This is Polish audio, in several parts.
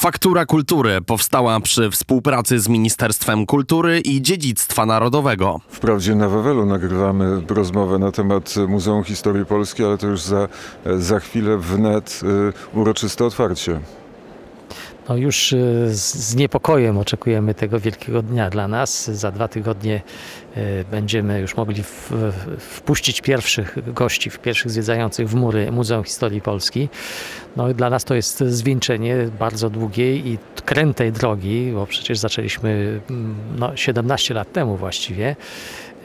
Faktura Kultury powstała przy współpracy z Ministerstwem Kultury i Dziedzictwa Narodowego. Wprawdzie na Wawelu nagrywamy rozmowę na temat Muzeum Historii Polski, ale to już za, za chwilę wnet y, uroczyste otwarcie. No już y, z niepokojem oczekujemy tego wielkiego dnia dla nas. Za dwa tygodnie y, będziemy już mogli wpuścić pierwszych gości, pierwszych zwiedzających w mury Muzeum Historii Polski. No dla nas to jest zwieńczenie bardzo długiej i krętej drogi, bo przecież zaczęliśmy mm, no, 17 lat temu właściwie.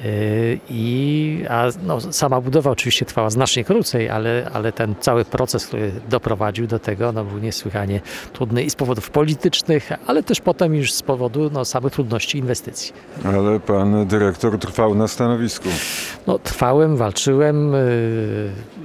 Y, I, a no, sama budowa oczywiście trwała znacznie krócej, ale, ale ten cały proces, który doprowadził do tego, no, był niesłychanie trudny i z powodów politycznych, ale też potem już z powodu no, samych trudności inwestycji. Ale pan dyrektor trwał na stanowisku. No, trwałem, walczyłem yy,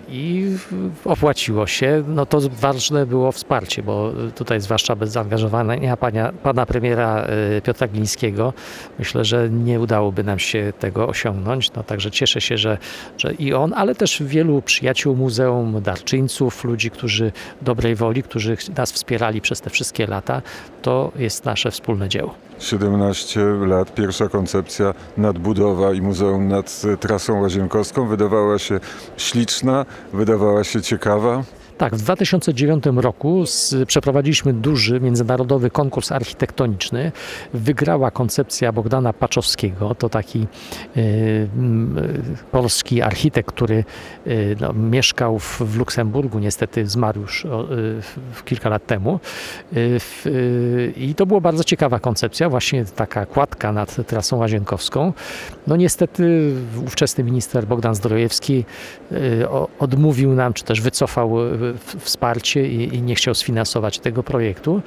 i opłaciło się. No to ważne było wsparcie, bo tutaj zwłaszcza bez zaangażowania pana, pana premiera yy, Piotra Glińskiego myślę, że nie udałoby nam się tego osiągnąć. No, także cieszę się, że, że i on, ale też wielu przyjaciół muzeum, darczyńców, ludzi, którzy dobrej woli, którzy nas wspierali przez te wszystkie lata, to jest nasze wspólne dzieło. 17 lat, pierwsza koncepcja, nadbudowa i muzeum nad trasą łazienkowską wydawała się śliczna, wydawała się ciekawa. Tak, w 2009 roku z, przeprowadziliśmy duży międzynarodowy konkurs architektoniczny. Wygrała koncepcja Bogdana Paczowskiego. To taki m, e, polski architekt, który e, no, mieszkał w, w Luksemburgu. Niestety zmarł już o, w, kilka lat temu. W, e, I to była bardzo ciekawa koncepcja, właśnie taka kładka nad trasą łazienkowską. No niestety ówczesny minister Bogdan Zdrojewski y, odmówił nam, czy też wycofał y, wsparcie i, i nie chciał sfinansować tego projektu.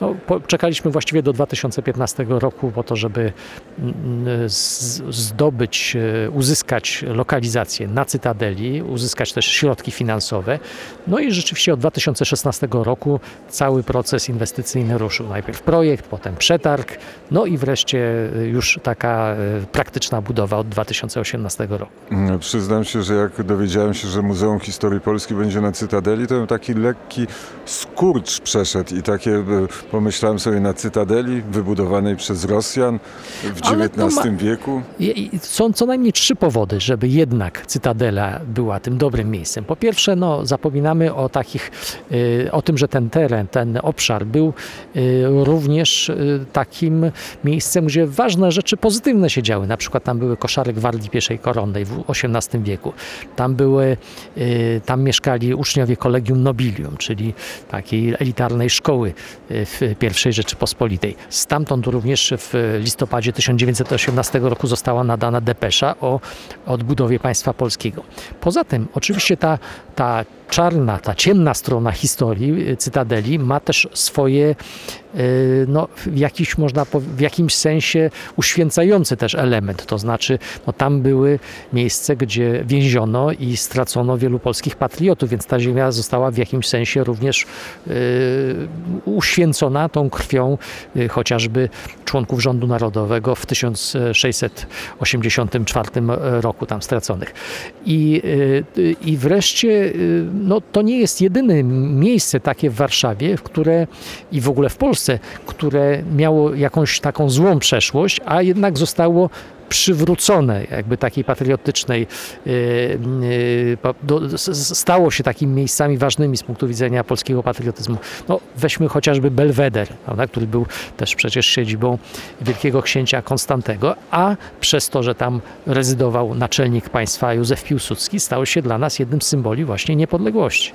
No, po, czekaliśmy właściwie do 2015 roku po to, żeby mm, z, zdobyć, y, uzyskać lokalizację na Cytadeli, uzyskać też środki finansowe. No i rzeczywiście od 2016 roku cały proces inwestycyjny ruszył. Najpierw projekt, potem przetarg, no i wreszcie y, już taka y, praktyczna budowa od 2018 roku. Mm, Przyznam się, że jak dowiedziałem się, że Muzeum Historii Polski będzie na Cytadeli, to taki lekki skurcz przeszedł i takie y, pomyślałem sobie na Cytadeli wybudowanej przez Rosjan w XIX ma- wieku. I- i Są co najmniej trzy powody, żeby jednak Cytadela była tym dobrym miejscem. Po pierwsze, no, zapominamy o takich, y, o tym, że ten teren, ten obszar był y, również takim miejscem, gdzie ważne rzeczy pozytywne się działy. Na przykład tam były koszary Gwardii Pieszej Koronnej w XVIII wieku. Tam były, tam mieszkali uczniowie Collegium Nobilium, czyli takiej elitarnej szkoły y, w I Rzeczypospolitej. Stamtąd również w listopadzie 1918 roku została nadana depesza o odbudowie państwa polskiego. Poza tym, oczywiście ta, ta czarna, ta ciemna strona historii y, Cytadeli ma też swoje, no, w, jakiś, można, w jakimś sensie uświęcający też element. To znaczy, no, tam były miejsce, gdzie więziono i stracono wielu polskich patriotów, więc ta ziemia została w jakimś sensie również y, uświęcona tą krwią y, chociażby członków rządu narodowego w 1684 roku tam straconych. I, i wreszcie no, to nie jest jedyne miejsce takie w Warszawie, w które i w ogóle w Polsce, które miało jakąś taką złą przeszłość, a jednak zostało przywrócone, jakby takiej patriotycznej, y, y, stało się takimi miejscami ważnymi z punktu widzenia polskiego patriotyzmu. No, weźmy chociażby Belweder, prawda, który był też przecież siedzibą wielkiego księcia Konstantego, a przez to, że tam rezydował naczelnik państwa Józef Piłsudski, stał się dla nas jednym z symboli właśnie niepodległości.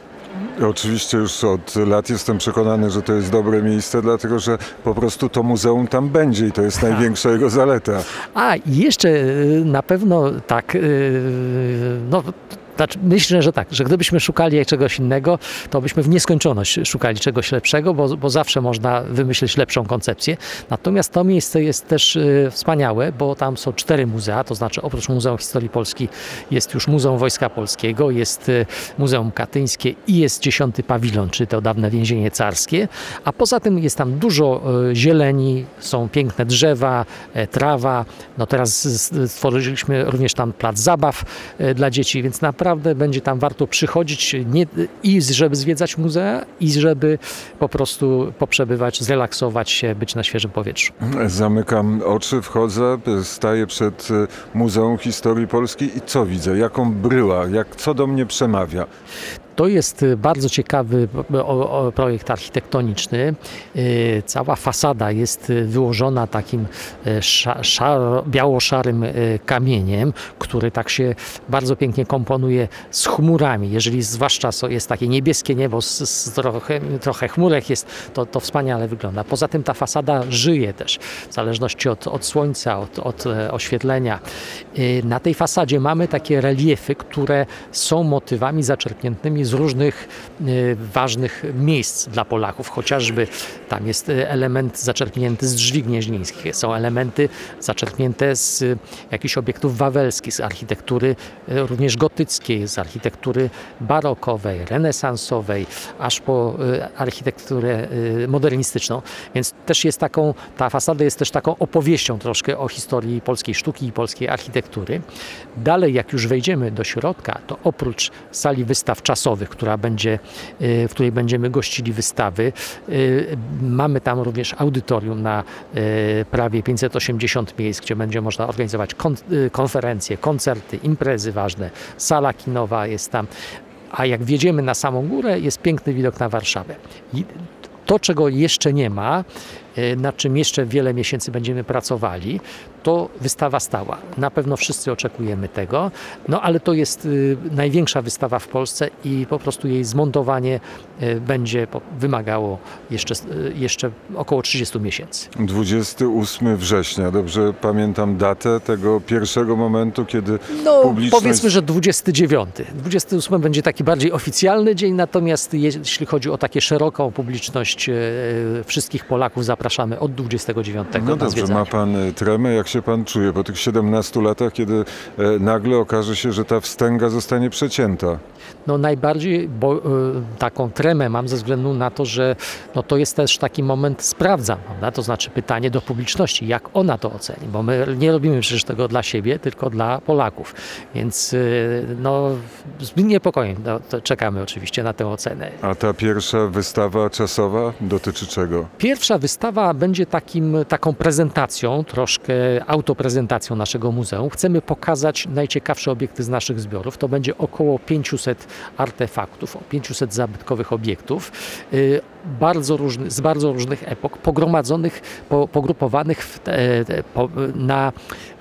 Oczywiście już od lat jestem przekonany, że to jest dobre miejsce, dlatego że po prostu to muzeum tam będzie i to jest największa jego zaleta. A i jeszcze y, na pewno tak, y, no, znaczy myślę, że tak, że gdybyśmy szukali czegoś innego, to byśmy w nieskończoność szukali czegoś lepszego, bo, bo zawsze można wymyślić lepszą koncepcję. Natomiast to miejsce jest też y, wspaniałe, bo tam są cztery muzea, to znaczy oprócz Muzeum Historii Polski jest już Muzeum Wojska Polskiego, jest y, Muzeum Katyńskie i jest dziesiąty pawilon, czyli to dawne więzienie carskie, a poza tym jest tam dużo y, zieleni, są piękne drzewa, e, trawa, no teraz stworzyliśmy również tam plac zabaw e, dla dzieci, więc naprawdę naprawdę będzie tam warto przychodzić nie, i żeby zwiedzać muzea, i żeby po prostu poprzebywać, zrelaksować się, być na świeżym powietrzu. Zamykam oczy, wchodzę, staję przed e, Muzeum Historii Polskiej i co widzę? Jaką bryła? Jak, co do mnie przemawia? To jest y, bardzo ciekawy projekt architektoniczny. Y, cała fasada jest y, wyłożona takim biało-szarym kamieniem, który tak się bardzo pięknie komponuje z chmurami. Jeżeli zwłaszcza jest takie niebieskie niebo z, z trochę, trochę chmurek jest, to, to wspaniale wygląda. Poza tym ta fasada żyje też, w zależności od, od słońca, od, od e, oświetlenia. Na tej fasadzie mamy takie reliefy, które są motywami zaczerpniętymi z różnych y, ważnych miejsc dla Polaków, chociażby tam jest y, element zaczerpnięty z drzwi gnieźnieńskich, są elementy zaczerpnięte z y, jakichś obiektów wawelskich, z architektury również gotyckiej, z architektury barokowej, renesansowej, aż po architekturę modernistyczną. Więc też jest taką, ta fasada jest też taką opowieścią troszkę o historii polskiej sztuki i polskiej architektury. Dalej, jak już wejdziemy do środka, to oprócz sali wystaw czasowych, która będzie, w której będziemy gościli wystawy. Mamy tam również audytorium na y, prawie 580 miejsc, gdzie będzie można organizować konferencje, koncerty, imprezy ważne. Sala kinowa jest tam. A jak wjedziemy na samą górę, jest piękny widok na Warszawę. I to, czego jeszcze nie ma, nad czym jeszcze wiele miesięcy będziemy pracowali, to wystawa stała. Na pewno wszyscy oczekujemy tego, no ale to jest y, największa wystawa w Polsce i po prostu jej zmontowanie y, będzie wymagało jeszcze, y, jeszcze około 30 miesięcy. 28 września, dobrze pamiętam datę tego pierwszego momentu, kiedy no, publiczność... powiedzmy, że 29. 28 będzie taki bardziej oficjalny dzień, natomiast jeśli chodzi o takie szeroką publiczność wszystkich Polaków zapraszamy od 29 No dobrze, ma pan tremę, jak się pan czuje po tych 17 latach, kiedy e, nagle okaże się, że ta wstęga zostanie przecięta? No najbardziej bo, e, taką tremę mam ze względu na to, że no to jest też taki moment sprawdzam, prawda? to znaczy pytanie do publiczności, jak ona to oceni, bo my nie robimy przecież tego dla siebie, tylko dla Polaków, więc e, no z niepokojem no, czekamy oczywiście na tę ocenę. A ta pierwsza wystawa czasowa dotyczy czego? Pierwsza wystawa będzie takim, taką prezentacją troszkę autoprezentacją naszego muzeum. Chcemy pokazać najciekawsze obiekty z naszych zbiorów. To będzie około 500 artefaktów, 500 zabytkowych obiektów. Bardzo różny, z bardzo różnych epok, pogromadzonych, po, pogrupowanych w, te, po, na,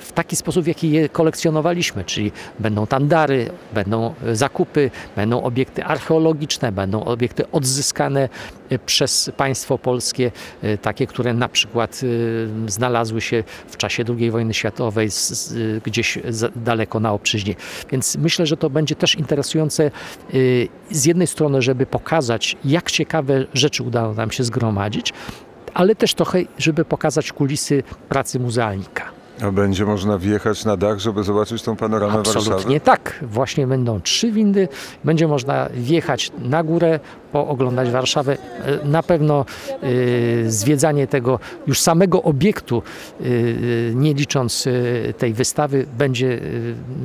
w taki sposób, w jaki je kolekcjonowaliśmy, czyli będą tandary, będą zakupy, będą obiekty archeologiczne, będą obiekty odzyskane e, przez państwo polskie, e, takie, które na przykład e, znalazły się w czasie II wojny światowej gdzieś daleko na obczyźnie. Więc myślę, że to będzie też interesujące z jednej strony, żeby pokazać, jak ciekawe rzeczy rzeczy udało nam się zgromadzić, ale też trochę, żeby pokazać kulisy pracy muzealnika. A będzie można wjechać na dach, żeby zobaczyć tą panoramę Absolutnie Warszawy? tak. Właśnie będą trzy windy. Będzie można wjechać na górę, pooglądać Warszawę. E, na pewno y, zwiedzanie tego już samego obiektu, y, nie licząc y, tej wystawy, będzie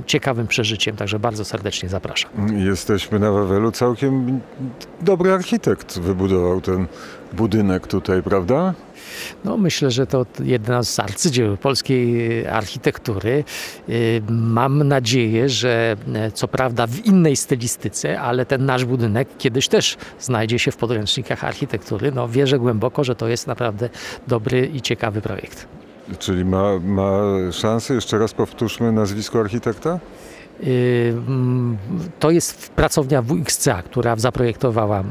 ciekawym przeżyciem. Także bardzo serdecznie zapraszam. Jesteśmy na Wawelu. Całkiem dobry architekt wybudował ten budynek tutaj, prawda? No, myślę, że to jedna z arcydzieł polskiej architektury. Y, mam nadzieję, że e, co prawda w innej stylistyce, ale ten nasz budynek kiedyś też znajdzie się w podręcznikach architektury. No, wierzę głęboko, że to jest naprawdę dobry i ciekawy projekt. Czyli ma, ma szansę, jeszcze raz powtórzmy nazwisko architekta? To jest pracownia WXCA, która zaprojektowała e,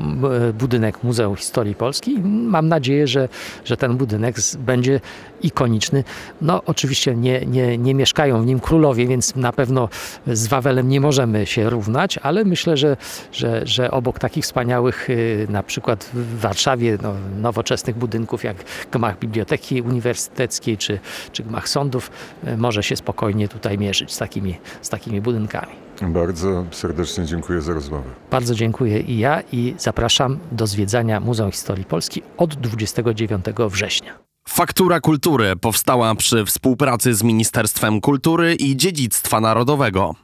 budynek Muzeum Historii Polski. Mam nadzieję, że, że ten budynek będzie ikoniczny. No oczywiście nie, nie, nie mieszkają w nim królowie, więc na pewno z Wawelem nie możemy się równać, ale myślę, że, że, że obok takich wspaniałych y, na przykład w Warszawie no, nowoczesnych budynków jak gmach Biblioteki Uniwersyteckiej czy, czy gmach sądów y, może się spokojnie tutaj mierzyć z takimi, z takimi budynkami budynkami. Bardzo serdecznie dziękuję za rozmowę. Bardzo dziękuję i ja i zapraszam do zwiedzania Muzeum Historii Polski od 29 września. Faktura Kultury powstała przy współpracy z Ministerstwem Kultury i Dziedzictwa Narodowego.